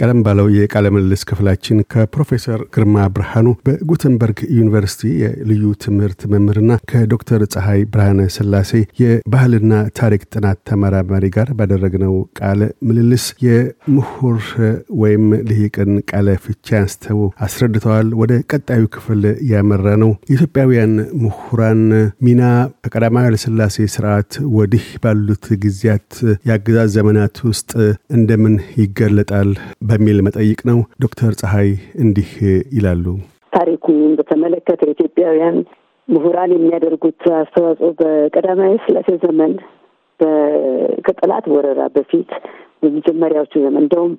ቀደም ባለው የቃለ ምልልስ ክፍላችን ከፕሮፌሰር ግርማ ብርሃኑ በጉተንበርግ ዩኒቨርሲቲ የልዩ ትምህርት መምህርና ከዶክተር ፀሐይ ብርሃነ ስላሴ የባህልና ታሪክ ጥናት ተመራማሪ ጋር ባደረግነው ቃለ ምልልስ የምሁር ወይም ልሂቅን ቃለ ፍቺ አንስተው አስረድተዋል። ወደ ቀጣዩ ክፍል ያመራ ነው። የኢትዮጵያውያን ምሁራን ሚና ከቀዳማዊ ኃይለሥላሴ ስርዓት ወዲህ ባሉት ጊዜያት የአገዛዝ ዘመናት ውስጥ እንደምን ይገለጣል በሚል መጠይቅ ነው። ዶክተር ፀሐይ እንዲህ ይላሉ። ታሪኩን በተመለከተ ኢትዮጵያውያን ምሁራን የሚያደርጉት አስተዋጽኦ በቀዳማዊ ሥላሴ ዘመን ከጠላት ወረራ በፊት በመጀመሪያዎቹ ዘመን እንደውም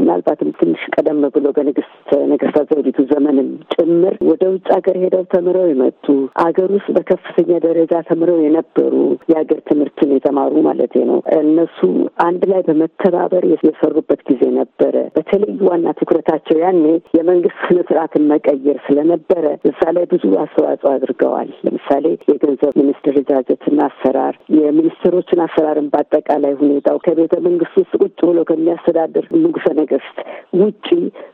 ምናልባትም ትንሽ ቀደም ብሎ በንግስት ነገስታት ዘውዲቱ ዘመንም ጭምር ወደ ውጭ ሀገር ሄደው ተምረው የመጡ አገር ውስጥ በከፍተኛ ደረጃ ተምረው የነበሩ የሀገር ትምህርትን የተማሩ ማለት ነው። እነሱ አንድ ላይ በመተባበር የሰሩበት ጊዜ ነበረ። በተለይ ዋና ትኩረታቸው ያኔ የመንግስት ስነ ስርዓትን መቀየር ስለነበረ እዛ ላይ ብዙ አስተዋጽኦ አድርገዋል። ለምሳሌ የገንዘብ ሚኒስትር ጃጀትና አሰራር፣ የሚኒስትሮችን አሰራርን በአጠቃላይ ሁኔታው ከቤተ መንግስት ውስጥ ቁጭ ብሎ ከሚያስተዳድር ንጉሰ ነገስት ውጪ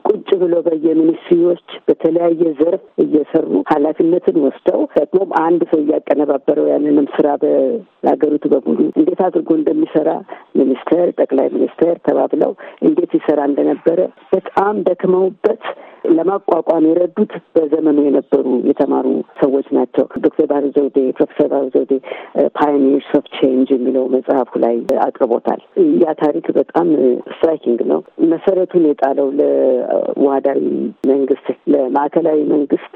ቁጭ ብሎ በየሚኒስትሪዎች በተለያየ ዘርፍ እየሰሩ ኃላፊነትን ወስደው ደግሞም አንድ ሰው እያቀነባበረው ያንንም ስራ በሀገሪቱ በሙሉ እንዴት አድርጎ እንደሚሰራ ሚኒስተር፣ ጠቅላይ ሚኒስተር ተባብለው እንዴት ይሰራ እንደነበረ በጣም ደክመውበት ለማቋቋም የረዱት በዘመኑ የነበሩ የተማሩ ሰዎች ናቸው። ዶክተር ባህሩ ዘውዴ ፕሮፌሰር ባህሩ ዘውዴ Pioneers of Change የሚለው መጽሐፉ ላይ አቅርቦታል። ያ ታሪክ በጣም striking ነው። መሰረቱን የጣለው ለአሃዳዊ መንግስት፣ ለማዕከላዊ መንግስት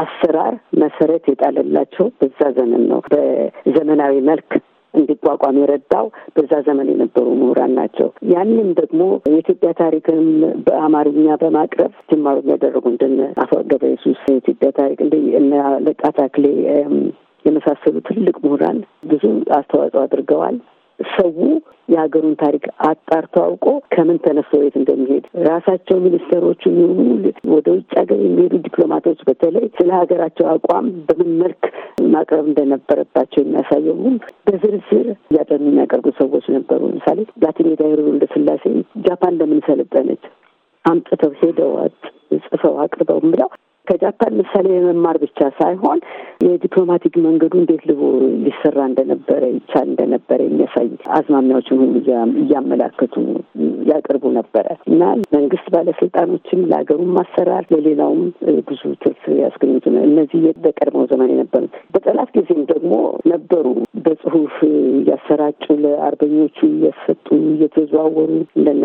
አሰራር መሰረት የጣለላቸው በዛ ዘመን ነው። በዘመናዊ መልክ እንዲቋቋም የረዳው በዛ ዘመን የነበሩ ምሁራን ናቸው። ያንን ደግሞ የኢትዮጵያ ታሪክንም በአማርኛ በማቅረብ ጅማሩ የሚያደረጉ እንደነ አፈ ገብረ የኢትዮጵያ ታሪክ እንደ እነ አለቃ ታክሌ የመሳሰሉ ትልቅ ምሁራን ብዙ አስተዋጽኦ አድርገዋል። ሰው የሀገሩን ታሪክ አጣርቶ አውቆ ከምን ተነስቶ የት እንደሚሄድ ራሳቸው ሚኒስትሮቹ የሚሆኑ ወደ ውጭ ሀገር የሚሄዱ ዲፕሎማቶች በተለይ ስለ ሀገራቸው አቋም በምን መልክ ማቅረብ እንደነበረባቸው የሚያሳየው በዝርዝር እያጠኑ የሚያቀርቡ ሰዎች ነበሩ። ለምሳሌ ላቲኔ ዳይሮ ወልደ ስላሴ ጃፓን ለምን ሰለጠነች አምጥተው ሄደዋት ጽፈው አቅርበው ብለው ከጃፓን ምሳሌ የመማር ብቻ ሳይሆን የዲፕሎማቲክ መንገዱ እንዴት ልቦ ሊሰራ እንደነበረ ይቻል እንደነበረ የሚያሳይ አዝማሚያዎችን ሁሉ እያመላከቱ ያቀርቡ ነበረ። እና መንግስት ባለስልጣኖችም ለሀገሩም አሰራር ለሌላውም ብዙ ትርፍ ያስገኙት እነዚህ በቀድሞው ዘመን የነበሩት በጠላት ጊዜም ደግሞ ነበሩ። በጽሁፍ እያሰራጩ ለአርበኞቹ እየሰጡ እየተዘዋወሩ እንደነ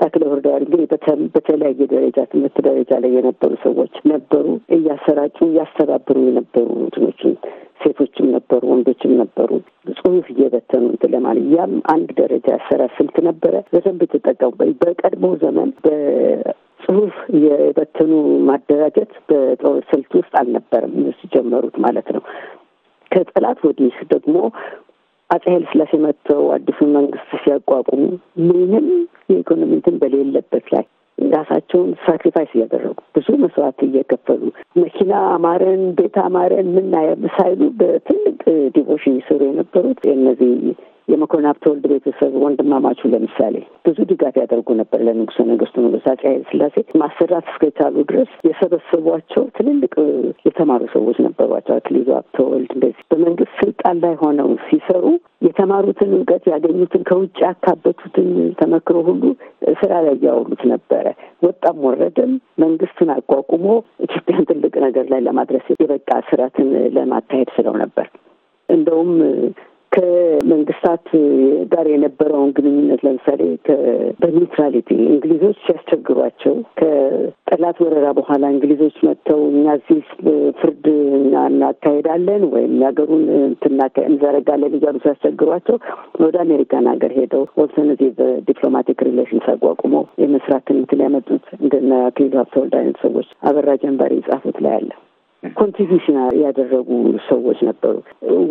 ታክለ ወረዳዋል እንግዲህ በተለያየ ደረጃ ትምህርት ደረጃ ላይ የነበሩ ሰዎች ነበሩ። እያሰራጩ እያስተባበሩ የነበሩ እንትኖችን ሴቶችም ነበሩ፣ ወንዶችም ነበሩ። ጽሁፍ እየበተኑ እንትን ለማለት ያም አንድ ደረጃ ያሰራር ስልት ነበረ። በደንብ የተጠቀሙበት በቀድሞ ዘመን በጽሁፍ የበተኑ ማደራጀት በጦር ስልት ውስጥ አልነበረም እነሱ ጀመሩት ማለት ነው። ከጠላት ወዲህ ደግሞ አጼ ኃይለ ሥላሴ መጥተው አዲሱን መንግስት ሲያቋቁሙ ምንም የኢኮኖሚ እንትን በሌለበት ላይ ራሳቸውን sacrifice እያደረጉ ብዙ መስዋዕት እየከፈሉ መኪና አማረን፣ ቤት አማረን ምናየ ሳይሉ በትልቅ devotion ይሰሩ የነበሩት እነዚህ የመኮንን ሀብተወልድ ቤተሰብ ወንድማማቹ ለምሳሌ ብዙ ድጋፍ ያደርጉ ነበር ለንጉሰ ነገስቱ ንጉስ አጼ ኃይለ ሥላሴ ማሰራት እስከቻሉ ድረስ የሰበሰቧቸው ትልልቅ የተማሩ ሰዎች ነበሯቸው። አክሊሉ ሀብተወልድ እንደዚህ በመንግስት ስልጣን ላይ ሆነው ሲሰሩ የተማሩትን እውቀት ያገኙትን ከውጭ ያካበቱትን ተመክሮ ሁሉ ስራ ላይ እያወሉት ነበረ። ወጣም ወረደም መንግስትን አቋቁሞ ኢትዮጵያን ትልቅ ነገር ላይ ለማድረስ የበቃ ስርዓትን ለማካሄድ ስለው ነበር እንደውም ከመንግስታት ጋር የነበረውን ግንኙነት ለምሳሌ በ neutrality እንግሊዞች ሲያስቸግሯቸው ከጠላት ወረራ በኋላ እንግሊዞች መጥተው እኛ እዚህ ፍርድ እናካሄዳለን ወይም የሀገሩን እንዘረጋለን እያሉ ሲያስቸግሯቸው ወደ አሜሪካን ሀገር ሄደው alternative diplomatic relations አቋቁመው የመስራትን እንትን ያመጡት እንደነ አክሊሉ ሀብተወልድ አይነት ሰዎች አበራ ጀምበሬ የጻፉት ላይ አለ። contribution ያደረጉ ሰዎች ነበሩ።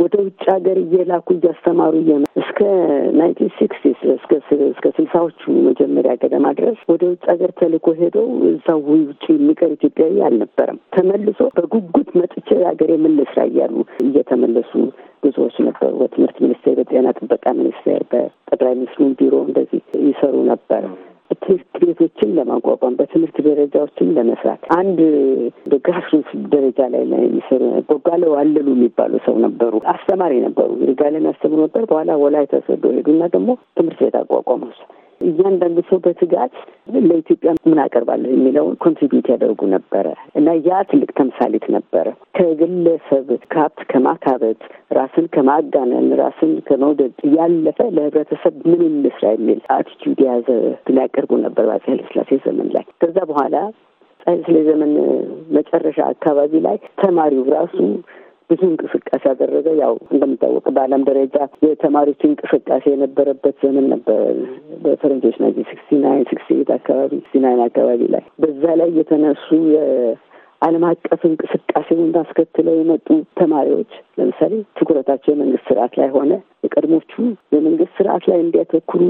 ወደ ውጭ ሀገር እየላኩ እያስተማሩ እስከ nineteen sixties እስከ ስልሳዎቹ መጀመሪያ ገደማ ድረስ ወደ ውጭ ሀገር ተልኮ ሄደው እዛው ውጭ የሚቀር ኢትዮጵያዊ አልነበረም። ተመልሶ በጉጉት መጥቼ ሀገሬን ልስራ እያሉ እየተመለሱ ብዙዎች ነበሩ። በትምህርት ሚኒስቴር፣ በጤና ጥበቃ ሚኒስቴር፣ በጠቅላይ ሚኒስትሩን ቢሮ እንደዚህ ይሰሩ ነበር። ትምህርት ቤቶችን ለማቋቋም በትምህርት ደረጃዎችን ለመስራት አንድ በ grassroot ደረጃ ላይ የሚሰሩ ቦጋለ ዋለሉ የሚባሉ ሰው ነበሩ። አስተማሪ ነበሩ። ይርጋለም ያስተምሩ ነበር። በኋላ ወላይታ ሶዶ ሄዱና ደግሞ ትምህርት ቤት አቋቋሙ። እያንዳንዱ ሰው በትጋት ለኢትዮጵያ ምን አቀርባለሁ የሚለውን contribute ያደርጉ ነበረ እና ያ ትልቅ ተምሳሌት ነበረ። ከግለሰብ ከሀብት ከማካበት ራስን ከማጋነን ራስን ከመውደድ ያለፈ ለህብረተሰብ ምን እንስራ የሚል attitude የያዘ ያቀርቡ ነበር በአፄ ኃይለሥላሴ ዘመን ላይ። ከዛ በኋላ ኃይለሥላሴ ዘመን መጨረሻ አካባቢ ላይ ተማሪው ራሱ ብዙ እንቅስቃሴ ያደረገ ያው እንደሚታወቅ በዓለም ደረጃ የተማሪዎች እንቅስቃሴ የነበረበት ዘመን ነበር። በፈረንጆች ና sixty nine sixty eight አካባቢ sixty nine አካባቢ ላይ በዛ ላይ የተነሱ የዓለም አቀፍ እንቅስቃሴውን አስከትለው የመጡ ተማሪዎች ለምሳሌ ትኩረታቸው የመንግስት ስርዓት ላይ ሆነ። የቀድሞቹ የመንግስት ስርዓት ላይ እንዲያተኩሩ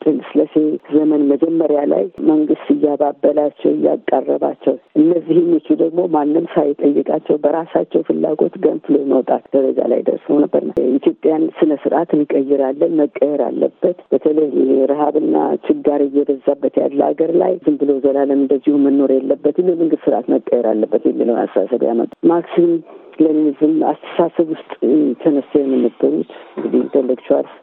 ኃይለሥላሴ ዘመን መጀመሪያ ላይ መንግስት እያባበላቸው እያቃረባቸው፣ እነዚህኞቹ ደግሞ ማንም ሳይጠይቃቸው በራሳቸው ፍላጎት ገንፍሎ መውጣት ደረጃ ላይ ደርሰው ነበር። ኢትዮጵያን ስነ ስርዓት እንቀይራለን፣ መቀየር አለበት። በተለይ ረሀብና ችጋር እየበዛበት ያለ ሀገር ላይ ዝም ብሎ ዘላለም እንደዚሁ መኖር የለበትም፣ የመንግስት ስርዓት መቀየር አለበት የሚለውን አስተሳሰብ ያመጡ ማርክሲዝም ሌኒኒዝም አስተሳሰብ ውስጥ ተነስተው የነበሩት እንግዲህ intellectuals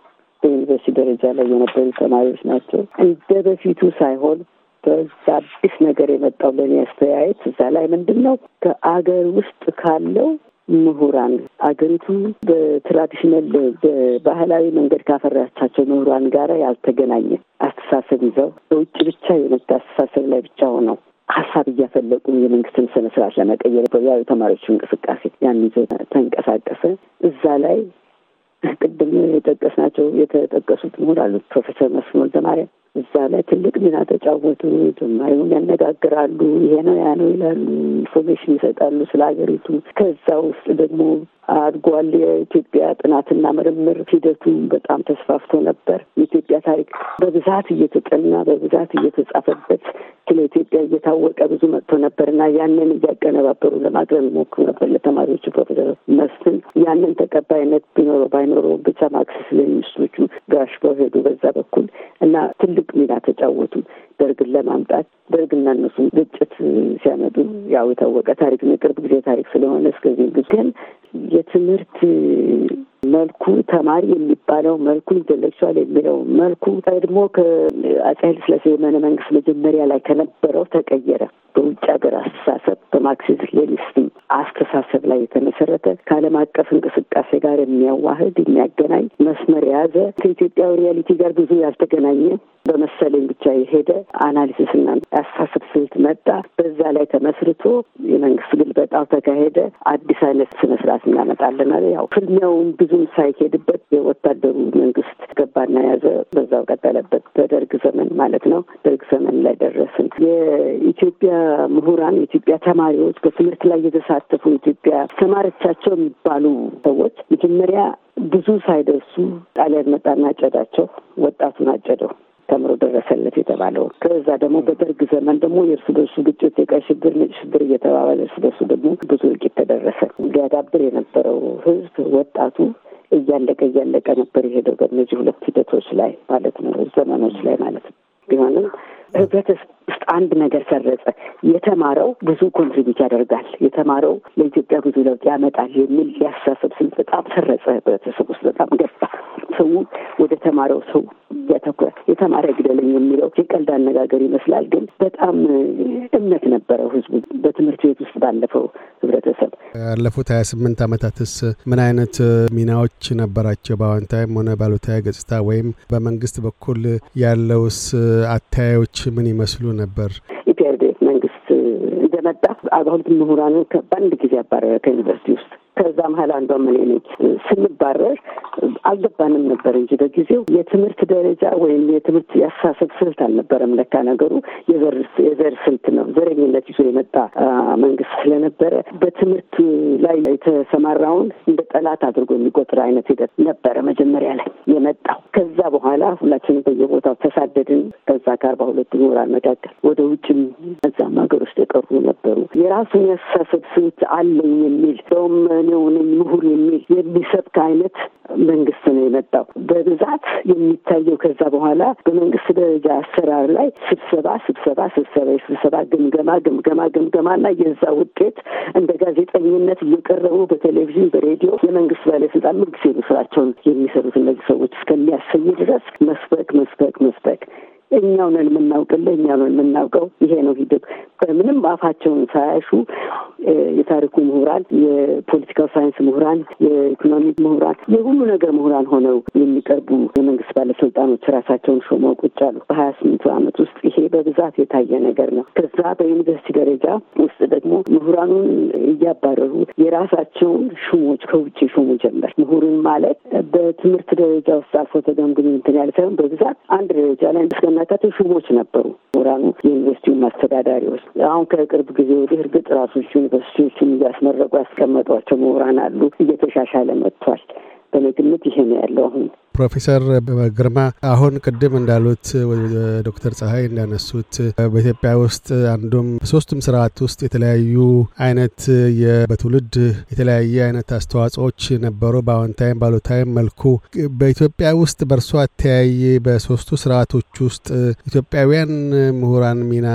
በዩኒቨርሲቲ ደረጃ ላይ የነበሩ ተማሪዎች ናቸው። እንደ በፊቱ ሳይሆን በዛ አዲስ ነገር የመጣው ለእኔ አስተያየት እዛ ላይ ምንድን ነው ከአገር ውስጥ ካለው ምሁራን አገሪቱ በ traditional በባህላዊ መንገድ ካፈራቻቸው ምሁራን ጋር ያልተገናኘ አስተሳሰብ ይዘው በውጭ ብቻ የመጣ አስተሳሰብ ላይ ብቻ ሆነው ሀሳብ እያፈለቁ የመንግስትን ስነ ስርዓት ለመቀየር ያው የተማሪዎቹ እንቅስቃሴ ያን ይዞ ተንቀሳቀሰ። እዛ ላይ ቅድም የጠቀስናቸው የተጠቀሱት አሉት ፕሮፌሰር መስፍን ወልደማርያም እዛ ላይ ትልቅ ሚና ተጫወቱ። ተማሪውን ያነጋግራሉ። ይሄ ነው ያ ነው ይላሉ። information ይሰጣሉ ስለ ሀገሪቱ። ከዛ ውስጥ ደግሞ አድጓል። የኢትዮጵያ ጥናትና ምርምር ሂደቱ በጣም ተስፋፍቶ ነበር። የኢትዮጵያ ታሪክ በብዛት እየተጠና በብዛት እየተጻፈበት ስለ ኢትዮጵያ እየታወቀ ብዙ መጥቶ ነበር እና ያንን እያቀነባበሩ ለማቅረብ ይሞክሩ ነበር ለተማሪዎቹ። ፕሮፌሰር መስፍን ያንን ተቀባይነት ቢኖረው ባይኖረው ብቻ ማርክሲስት ሌኒኒስቶቹ ጋሽበው ሄዱ በዛ በኩል እና ትልቅ ሚና ተጫወቱ ደርግን ለማምጣት ደርግና እነሱ ግጭት ሲያመጡ ያው የታወቀ ታሪክ የቅርብ ጊዜ ታሪክ ስለሆነ እስከዚህ ግን የትምህርት መልኩ ተማሪ የሚባለው መልኩ intellectual የሚለው መልኩ ቀድሞ ከአፄ ኃይለሥላሴ ዘመነ መንግስት መጀመሪያ ላይ ከነበረው ተቀየረ። በውጭ ሀገር አስተሳሰብ በማርክሲዝም ሌኒኒዝም አስተሳሰብ ላይ የተመሰረተ ከዓለም አቀፍ እንቅስቃሴ ጋር የሚያዋህድ የሚያገናኝ መስመር የያዘ ከኢትዮጵያ reality ጋር ብዙ ያልተገናኘ በመሰለኝ ብቻ የሄደ አናሊሲስና የአስተሳሰብ ስልት መጣ። በዛ ላይ ተመስርቶ የመንግስት ግልበጣው ተካሄደ። አዲስ አይነት ስነ ስርዓት እናመጣለን ያው ፍልሚያውን ብዙም ሳይሄድበት የወታደሩ መንግስት ገባና ያዘ። በዛው ቀጠለበት። በደርግ ዘመን ማለት ነው። ደርግ ዘመን ላይ ደረስን። የኢትዮጵያ ምሁራን፣ የኢትዮጵያ ተማሪዎች፣ በትምህርት ላይ የተሳተፉ ኢትዮጵያ አስተማረቻቸው የሚባሉ ሰዎች መጀመሪያ ብዙ ሳይደርሱ ጣሊያን መጣና አጨዳቸው። ወጣቱን አጨደው ተምሮ ደረሰለት የተባለው። ከዛ ደግሞ በደርግ ዘመን ደግሞ የእርስ በርሱ ግጭት የቀይ ሽብር፣ ነጭ ሽብር እየተባባለ እርስ በርሱ ደግሞ ብዙ እልቂት ተደረሰ። ሊያዳብር የነበረው ህዝብ ወጣቱ እያለቀ እያለቀ ነበር የሄደው በእነዚህ ሁለት ሂደቶች ላይ ማለት ነው ዘመኖች ላይ ማለት ነው። ቢሆንም ህብረተሰብ ውስጥ አንድ ነገር ሰረጸ። የተማረው ብዙ ኮንትሪቢዩት ያደርጋል፣ የተማረው ለኢትዮጵያ ብዙ ለውጥ ያመጣል የሚል ያሳሰብ ስልት በጣም ሰረጸ። ህብረተሰብ ውስጥ በጣም ገባ። ሰው ወደ ተማረው ሰው ያተኩረ የተማረ ግደለኝ የሚለው የቀልድ አነጋገር ይመስላል፣ ግን በጣም እምነት ነበረው ህዝቡ በትምህርት ቤት ውስጥ ባለፈው ህብረተሰብ። ያለፉት ሀያ ስምንት ዓመታትስ ምን አይነት ሚናዎች ነበራቸው? በአዎንታዊም ሆነ ባሉታዊ ገጽታ ወይም በመንግስት በኩል ያለውስ አተያዮች ምን ይመስሉ ነበር? ኢፒአርዴፍ መንግስት እንደመጣ አርባ ሁለት በአንድ ጊዜ አባረረ ከዩኒቨርሲቲ ውስጥ። ከዛ መሀል አንዷም እኔ ነኝ። ስንባረር አልገባንም ነበር እንጂ በጊዜው የትምህርት ደረጃ ወይም የትምህርት የአስተሳሰብ ስልት አልነበረም። ለካ ነገሩ የዘር ስልት ነው። ዘረኝነት ይዞ የመጣ መንግስት ስለነበረ በትምህርት ላይ የተሰማራውን እንደ ጠላት አድርጎ የሚቆጥር አይነት ሂደት ነበረ መጀመሪያ ላይ የመጣው። ከዛ በኋላ ሁላችንም በየቦታው ተሳደድን። ከዛ ከአርባ ሁለቱ ምሁራን መካከል ወደ ውጭም እዛም ሀገር ውስጥ የቀሩ ነበሩ። የራሱን የአስተሳሰብ ስልት አለኝ የሚል ሰውም ነኝ ምሁር የሚሰብክ አይነት መንግስት ነው የመጣው። በብዛት የሚታየው ከዛ በኋላ በመንግስት ደረጃ አሰራር ላይ ስብሰባ ስብሰባ ስብሰባ የስብሰባ ግምገማ ግምገማ ግምገማ እና የዛ ውጤት እንደ ጋዜጠኝነት እየቀረቡ በቴሌቪዥን በሬዲዮ የመንግስት ባለስልጣን ምንጊዜ ስራቸውን የሚሰሩት እነዚህ ሰዎች እስከሚያሰኝ ድረስ መስበክ መስበክ መስበክ እኛው ነን የምናውቅልህ፣ እኛው ነን የምናውቀው። ይሄ ነው ሂደት። በምንም አፋቸውን ሳያሹ የታሪኩ ምሁራን፣ የ political science ምሁራን፣ የኢኮኖሚክ ምሁራን፣ የሁሉ ነገር ምሁራን ሆነው የሚቀርቡ የመንግስት ባለስልጣኖች ራሳቸውን ሾመው ቁጭ አሉ። በሀያ ስምንቱ ዓመት ውስጥ ይሄ በብዛት የታየ ነገር ነው። ከዛ በዩኒቨርሲቲ ደረጃ ውስጥ ደግሞ ምሁራኑን እያባረሩ የራሳቸውን ሹሞች ከውጭ ሹሙ ጀመር። ምሁሩን ማለት በትምህርት ደረጃ ውስጥ አልፎ ተገምግሞ እንትን ያለ ሳይሆን በብዛት አንድ ደረጃ ላይ እስከናካቴ ሹሞች ነበሩ ምሁራኑ የዩኒቨርሲቲውን አስተዳዳሪዎች። አሁን ከቅርብ ጊዜ ወዲህ እርግጥ ራሶች ዩኒቨርሲቲዎችን እያስመረቁ ያስቀመጧቸው ምሁራን አሉ። እየተሻሻለ መጥቷል። በእኔ ግምት ይሄ ነው ያለው አሁን ፕሮፌሰር ግርማ አሁን ቅድም እንዳሉት ዶክተር ፀሐይ እንዳነሱት በኢትዮጵያ ውስጥ አንዱም በሶስቱም ስርዓት ውስጥ የተለያዩ አይነት በትውልድ የተለያየ አይነት አስተዋጽኦዎች ነበሩ፣ በአዎንታዊም ባሉታዊም መልኩ። በኢትዮጵያ ውስጥ በእርሷ አተያይ በሶስቱ ስርዓቶች ውስጥ ኢትዮጵያውያን ምሁራን ሚና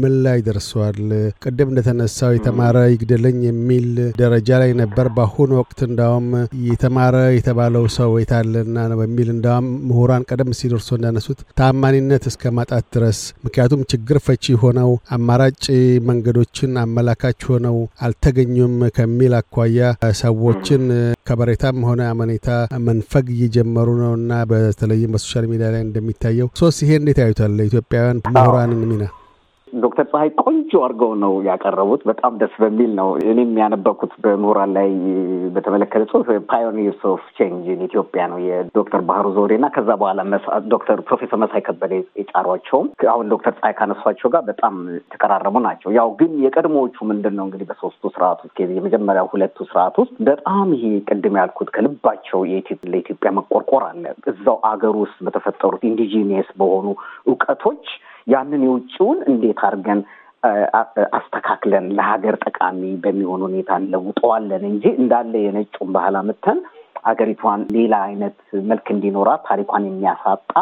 ምን ላይ ደርሰዋል? ቅድም እንደተነሳው የተማረ ይግደለኝ የሚል ደረጃ ላይ ነበር። በአሁኑ ወቅት እንዳውም የተማረ የተባለው ሰው የታለና በሚል እንዳውም ምሁራን ቀደም ሲል እርሶ እንዳነሱት ታማኒነት እስከ ማጣት ድረስ ምክንያቱም ችግር ፈቺ ሆነው አማራጭ መንገዶችን አመላካች ሆነው አልተገኙም ከሚል አኳያ ሰዎችን ከበሬታም ሆነ አመኔታ መንፈግ እየጀመሩ ነው እና በተለይም በ social media ላይ እንደሚታየው ሶስት ይሄ እንዴት ያዩታል? ኢትዮጵያውያን ምሁራንን ሚና ዶክተር ፀሐይ ቆንጆ አድርገው ነው ያቀረቡት። በጣም ደስ በሚል ነው እኔም ያነበኩት በምሁራን ላይ በተመለከተ ጽሁፍ Pioneers of Change ኢትዮጵያ ነው የዶክተር ባህሩ ዘውዴ እና ከዛ በኋላ ዶክተር ፕሮፌሰር መሳይ ከበደ የጫሯቸውም አሁን ዶክተር ፀሐይ ካነሷቸው ጋር በጣም ተቀራረቡ ናቸው። ያው ግን የቀድሞዎቹ ምንድን ነው እንግዲህ በሶስቱ ስርዓት ውስጥ የመጀመሪያው ሁለቱ ስርዓት ውስጥ በጣም ይሄ ቅድም ያልኩት ከልባቸው ለኢትዮጵያ መቆርቆር አለ። እዛው አገር ውስጥ በተፈጠሩት indigenous በሆኑ እውቀቶች ያንን የውጭውን እንዴት አድርገን አስተካክለን ለሀገር ጠቃሚ በሚሆን ሁኔታ እንለውጠዋለን እንጂ እንዳለ የነጩን ባህል አምጥተን ሀገሪቷን ሌላ አይነት መልክ እንዲኖራት ታሪኳን የሚያሳጣ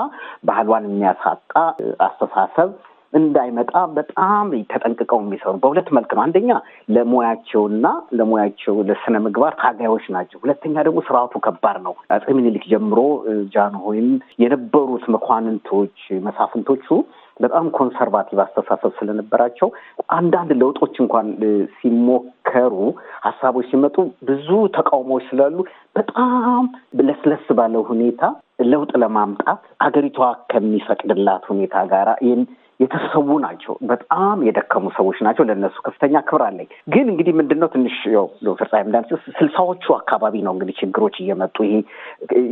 ባህሏን የሚያሳጣ አስተሳሰብ እንዳይመጣ በጣም ተጠንቅቀው የሚሰሩ በሁለት መልክ ነው። አንደኛ ለሙያቸውና ለሙያቸው ለስነ ምግባር ታጋዮች ናቸው። ሁለተኛ ደግሞ ስርዓቱ ከባድ ነው። አፄ ምኒልክ ጀምሮ ጃንሆይም የነበሩት መኳንንቶች መሳፍንቶቹ በጣም conservative አስተሳሰብ ስለነበራቸው አንዳንድ ለውጦች እንኳን ሲሞከሩ ሀሳቦች ሲመጡ ብዙ ተቃውሞዎች ስላሉ በጣም ለስለስ ባለው ሁኔታ ለውጥ ለማምጣት ሀገሪቷ ከሚፈቅድላት ሁኔታ ጋር የተሰዉ ናቸው። በጣም የደከሙ ሰዎች ናቸው። ለእነሱ ከፍተኛ ክብር አለኝ። ግን እንግዲህ ምንድን ነው ትንሽ ያው ዶክተር ፀሐይ ስልሳዎቹ አካባቢ ነው እንግዲህ ችግሮች እየመጡ ይሄ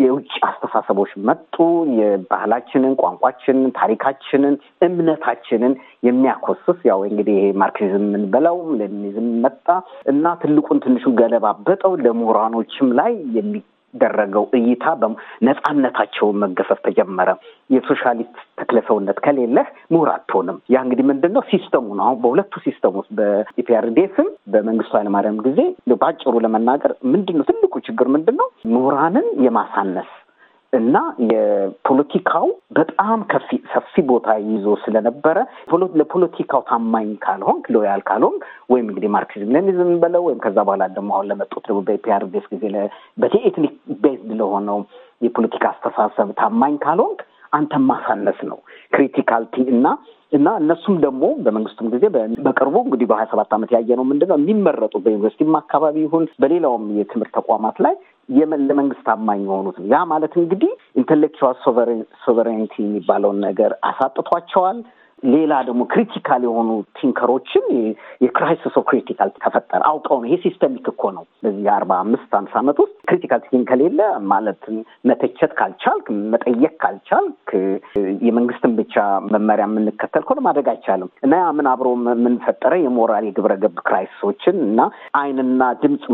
የውጭ አስተሳሰቦች መጡ። የባህላችንን፣ ቋንቋችንን፣ ታሪካችንን፣ እምነታችንን የሚያኮስስ ያው እንግዲህ ማርክሲዝም የምንለው ሌኒኒዝም መጣ እና ትልቁን ትንሹን ገለባበጠው ለምሁራኖችም ላይ የሚደረገው እይታ ነጻነታቸውን መገፈፍ ተጀመረ። የሶሻሊስት ተክለሰውነት ከሌለህ ምሁር አትሆንም። ያ እንግዲህ ምንድን ነው system ኡ ነው። አሁን በሁለቱ system ውስጥ በ EPRDF ም በመንግስቱ ኃይለማርያም ጊዜ በአጭሩ ለመናገር ምንድን ነው ትልቁ ችግር ምንድን ነው? ምሁራንን የማሳነስ እና የፖለቲካው በጣም ከፊ ሰፊ ቦታ ይዞ ስለነበረ ለፖለቲካው ታማኝ ካልሆንክ loyal ካልሆንክ ወይም እንግዲህ ማርክሲዝም ሌኒኒዝም በለው ወይም ከዛ በኋላ ደግሞ አሁን ለመጡት ደግሞ በ EPRDF ጊዜ በ ethnic based ለሆነው የፖለቲካ አስተሳሰብ ታማኝ ካልሆንክ አንተ ማሳነስ ነው critical እና እና እነሱም ደግሞ በመንግስቱም ጊዜ በቅርቡ እንግዲህ በሀያ ሰባት ዓመት ያየ ነው ምንድን ነው የሚመረጡ በዩኒቨርሲቲም አካባቢ ይሁን በሌላውም የትምህርት ተቋማት ላይ ለመንግስት ታማኝ የሆኑት ነው። ያ ማለት እንግዲህ intellectual sovereignty የሚባለውን ነገር አሳጥቷቸዋል። ሌላ ደግሞ critical የሆኑ thinker ኦችን የ crisis of critical ተፈጠረ። አውቀው ነው ይሄ systemic እኮ ነው። በዚህ የአርባ አምስት አምሳ ዓመት ውስጥ critical think ከሌለ ማለት መተቸት ካልቻልክ፣ መጠየቅ ካልቻልክ፣ የመንግስትን ብቻ መመሪያ የምንከተል ከሆነ ማድረግ አይቻልም እና ምን አብሮ ምን ፈጠረ? የሞራል የግብረ ገብ crisis ኦችን እና አይንና ድምፅ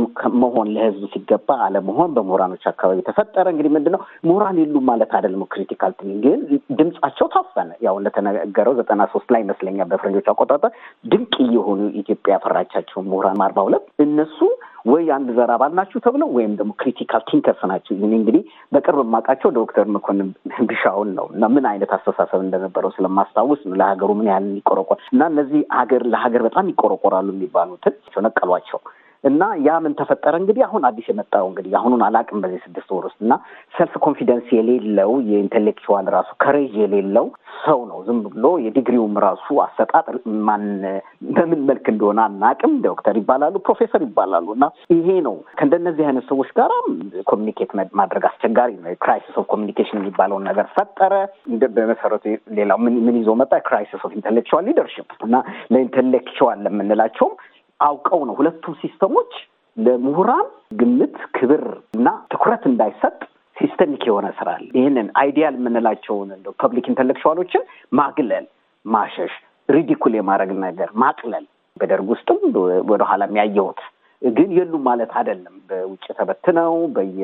መሆን ለህዝብ ሲገባ አለመሆን በምሁራኖች አካባቢ ተፈጠረ። እንግዲህ ምንድን ነው ምሁራን የሉም ማለት አይደለም። critical think ግን ድምጻቸው ታፈነ። ያው እንደተነገረው ዘጠና ሶስት ላይ ይመስለኛል በፈረንጆች አቆጣጠር ድንቅ የሆኑ ኢትዮጵያ ያፈራቻቸው ምሁራን አርባ ሁለት እነሱ ወይ አንድ ዘር አባል ናችሁ ተብለው ወይም ደግሞ critical thinkers ናቸው። እንግዲህ በቅርብ የማውቃቸው ዶክተር መኮንን ቢሻውን ነው እና ምን አይነት አስተሳሰብ እንደነበረው ስለማስታውስ ነው ለሀገሩ ምን ያህል ይቆረቆር እና እነዚህ ሀገር ለሀገር በጣም ይቆረቆራሉ የሚባሉትን ነቀሏቸው። እና ያ ምን ተፈጠረ እንግዲህ አሁን አዲስ የመጣው እንግዲህ አሁኑን አላውቅም በዚህ ስድስት ወር ውስጥ እና self confidence የሌለው የ intellectual ራሱ courage የሌለው ሰው ነው። ዝም ብሎ የዲግሪውም ራሱ አሰጣጥ ማን በምን መልክ እንደሆነ አናውቅም። ዶክተር ይባላሉ፣ ፕሮፌሰር ይባላሉ። እና ይሄ ነው ከእንደነዚህ አይነት ሰዎች ጋር communicate ማድረግ አስቸጋሪ ነው። crisis of communication የሚባለውን ነገር ፈጠረ። በመሰረቱ ሌላው ምን ይዞ መጣ? crisis of intellectual leadership እና ለ intellectual ለምንላቸውም አውቀው ነው ሁለቱም system ኦች ለምሁራን ግምት፣ ክብር እና ትኩረት እንዳይሰጥ systemic የሆነ ስራ አለ። ይህንን ideal የምንላቸውን እንደ public intellectual ኦችን ማግለል፣ ማሸሽ፣ ridicule የማድረግ ነገር ማቅለል በደርግ ውስጥም ወደኋላ የሚያየሁት ግን የሉም ማለት አይደለም። በውጭ ተበትነው በየ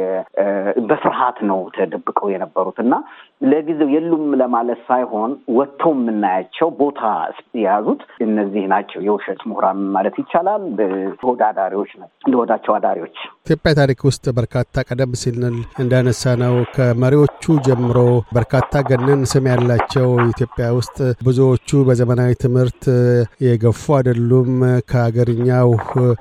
በፍርሃት ነው ተደብቀው የነበሩት እና ለጊዜው የሉም ለማለት ሳይሆን ወጥተው የምናያቸው ቦታ የያዙት እነዚህ ናቸው። የውሸት ምሁራን ማለት ይቻላል። ተወዳዳሪዎች ናቸው፣ ለወዳቸው አዳሪዎች። ኢትዮጵያ ታሪክ ውስጥ በርካታ ቀደም ሲልንል እንዳነሳ ነው ከመሪዎቹ ጀምሮ በርካታ ገነን ስም ያላቸው ኢትዮጵያ ውስጥ ብዙዎቹ በዘመናዊ ትምህርት የገፉ አይደሉም። ከሀገርኛው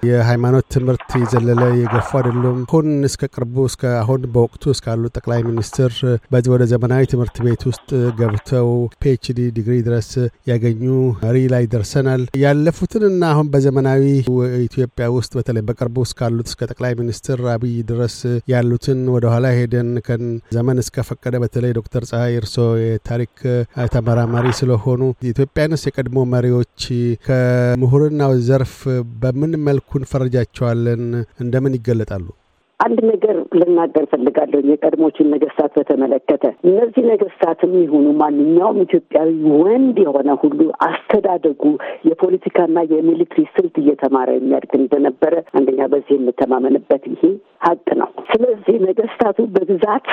የሃይማኖት ትምህርት የዘለለ የገፉ አይደሉም። አሁን እስከ ቅርቡ እስከ አሁን በወቅቱ እስካሉ ጠቅላይ ሚኒስትር በዚህ ወደ ዘመናዊ ትምህርት ቤት ውስጥ ገብተው PhD ዲግሪ ድረስ ያገኙ መሪ ላይ ደርሰናል። ያለፉትንና አሁን በዘመናዊ ኢትዮጵያ ውስጥ በተለይ በቅርቡ እስካሉት እስከ ጠቅላይ ሚኒስትር አብይ ድረስ ያሉትን ወደኋላ ሄደን ከን ዘመን እስከፈቀደ በተለይ ዶክተር ፀሐይ እርሶ የታሪክ ተመራማሪ ስለሆኑ ኢትዮጵያንስ የቀድሞ መሪዎች ከምሁርናው ዘርፍ በምን መልኩ እንፈረጃቸዋለን? እንደምን ይገለጣሉ? አንድ ነገር ልናገር ፈልጋለሁ። የቀድሞችን ነገስታት በተመለከተ እነዚህ ነገስታትም ይሁኑ ማንኛውም ኢትዮጵያዊ ወንድ የሆነ ሁሉ አስተዳደጉ የፖለቲካና የሚሊትሪ ስልት እየተማረ የሚያድግ እንደነበረ አንደኛ በዚህ የምተማመንበት ይሄ ሀቅ ነው። ስለዚህ ነገስታቱ በብዛት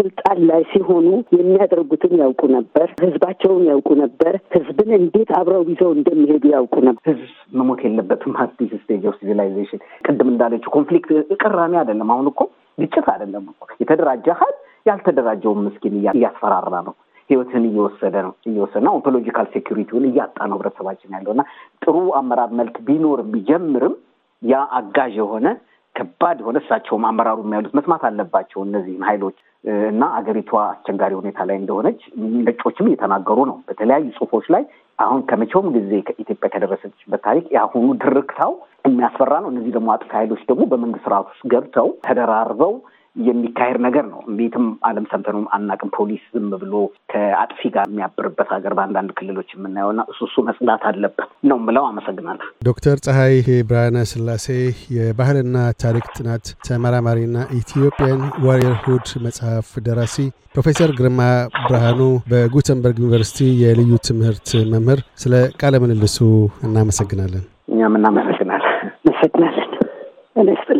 ስልጣን ላይ ሲሆኑ የሚያደርጉትን ያውቁ ነበር። ህዝባቸውን ያውቁ ነበር። ህዝብን እንዴት አብረው ይዘው እንደሚሄዱ ያውቁ ነበር። ህዝብ መሞት የለበትም። አዲስ stage of civilization ቅድም እንዳለችው conflict ቅራኔ አይደለም። አሁን እኮ ግጭት አይደለም እኮ የተደራጀ ሀይል ያልተደራጀውን ምስኪን እያስፈራራ ነው። ህይወትን እየወሰደ ነው እየወሰደ ነው። ontological security ውን እያጣ ነው ህብረተሰባችን ያለው እና ጥሩ አመራር መልክ ቢኖር ቢጀምርም ያ አጋዥ የሆነ ከባድ የሆነ እሳቸውም አመራሩ የሚያሉት መስማት አለባቸው እነዚህን ሀይሎች እና አገሪቷ አስቸጋሪ ሁኔታ ላይ እንደሆነች ነጮችም እየተናገሩ ነው በተለያዩ ጽሁፎች ላይ። አሁን ከመቼውም ጊዜ ከኢትዮጵያ ከደረሰችበት ታሪክ የአሁኑ ድርቅታው የሚያስፈራ ነው። እነዚህ ደግሞ አጥፊ ኃይሎች ደግሞ በመንግስት ስርዓት ውስጥ ገብተው ተደራርበው የሚካሄድ ነገር ነው። ቤትም ዓለም ሰምተነውም አናቅም። ፖሊስ ዝም ብሎ ከአጥፊ ጋር የሚያብርበት ሀገር በአንዳንድ ክልሎች የምናየውና እሱ እሱ መጽዳት አለበት ነው ምለው። አመሰግናለሁ። ዶክተር ፀሐይ ብርሃነ ስላሴ የባህልና ታሪክ ጥናት ተመራማሪና ኢትዮጵያን ዋሪየርሁድ መጽሐፍ ደራሲ፣ ፕሮፌሰር ግርማ ብርሃኑ በጉተንበርግ ዩኒቨርሲቲ የልዩ ትምህርት መምህር፣ ስለ ቃለ ምልልሱ እናመሰግናለን። እኛም እናመሰግናለን። ስጥልኝ።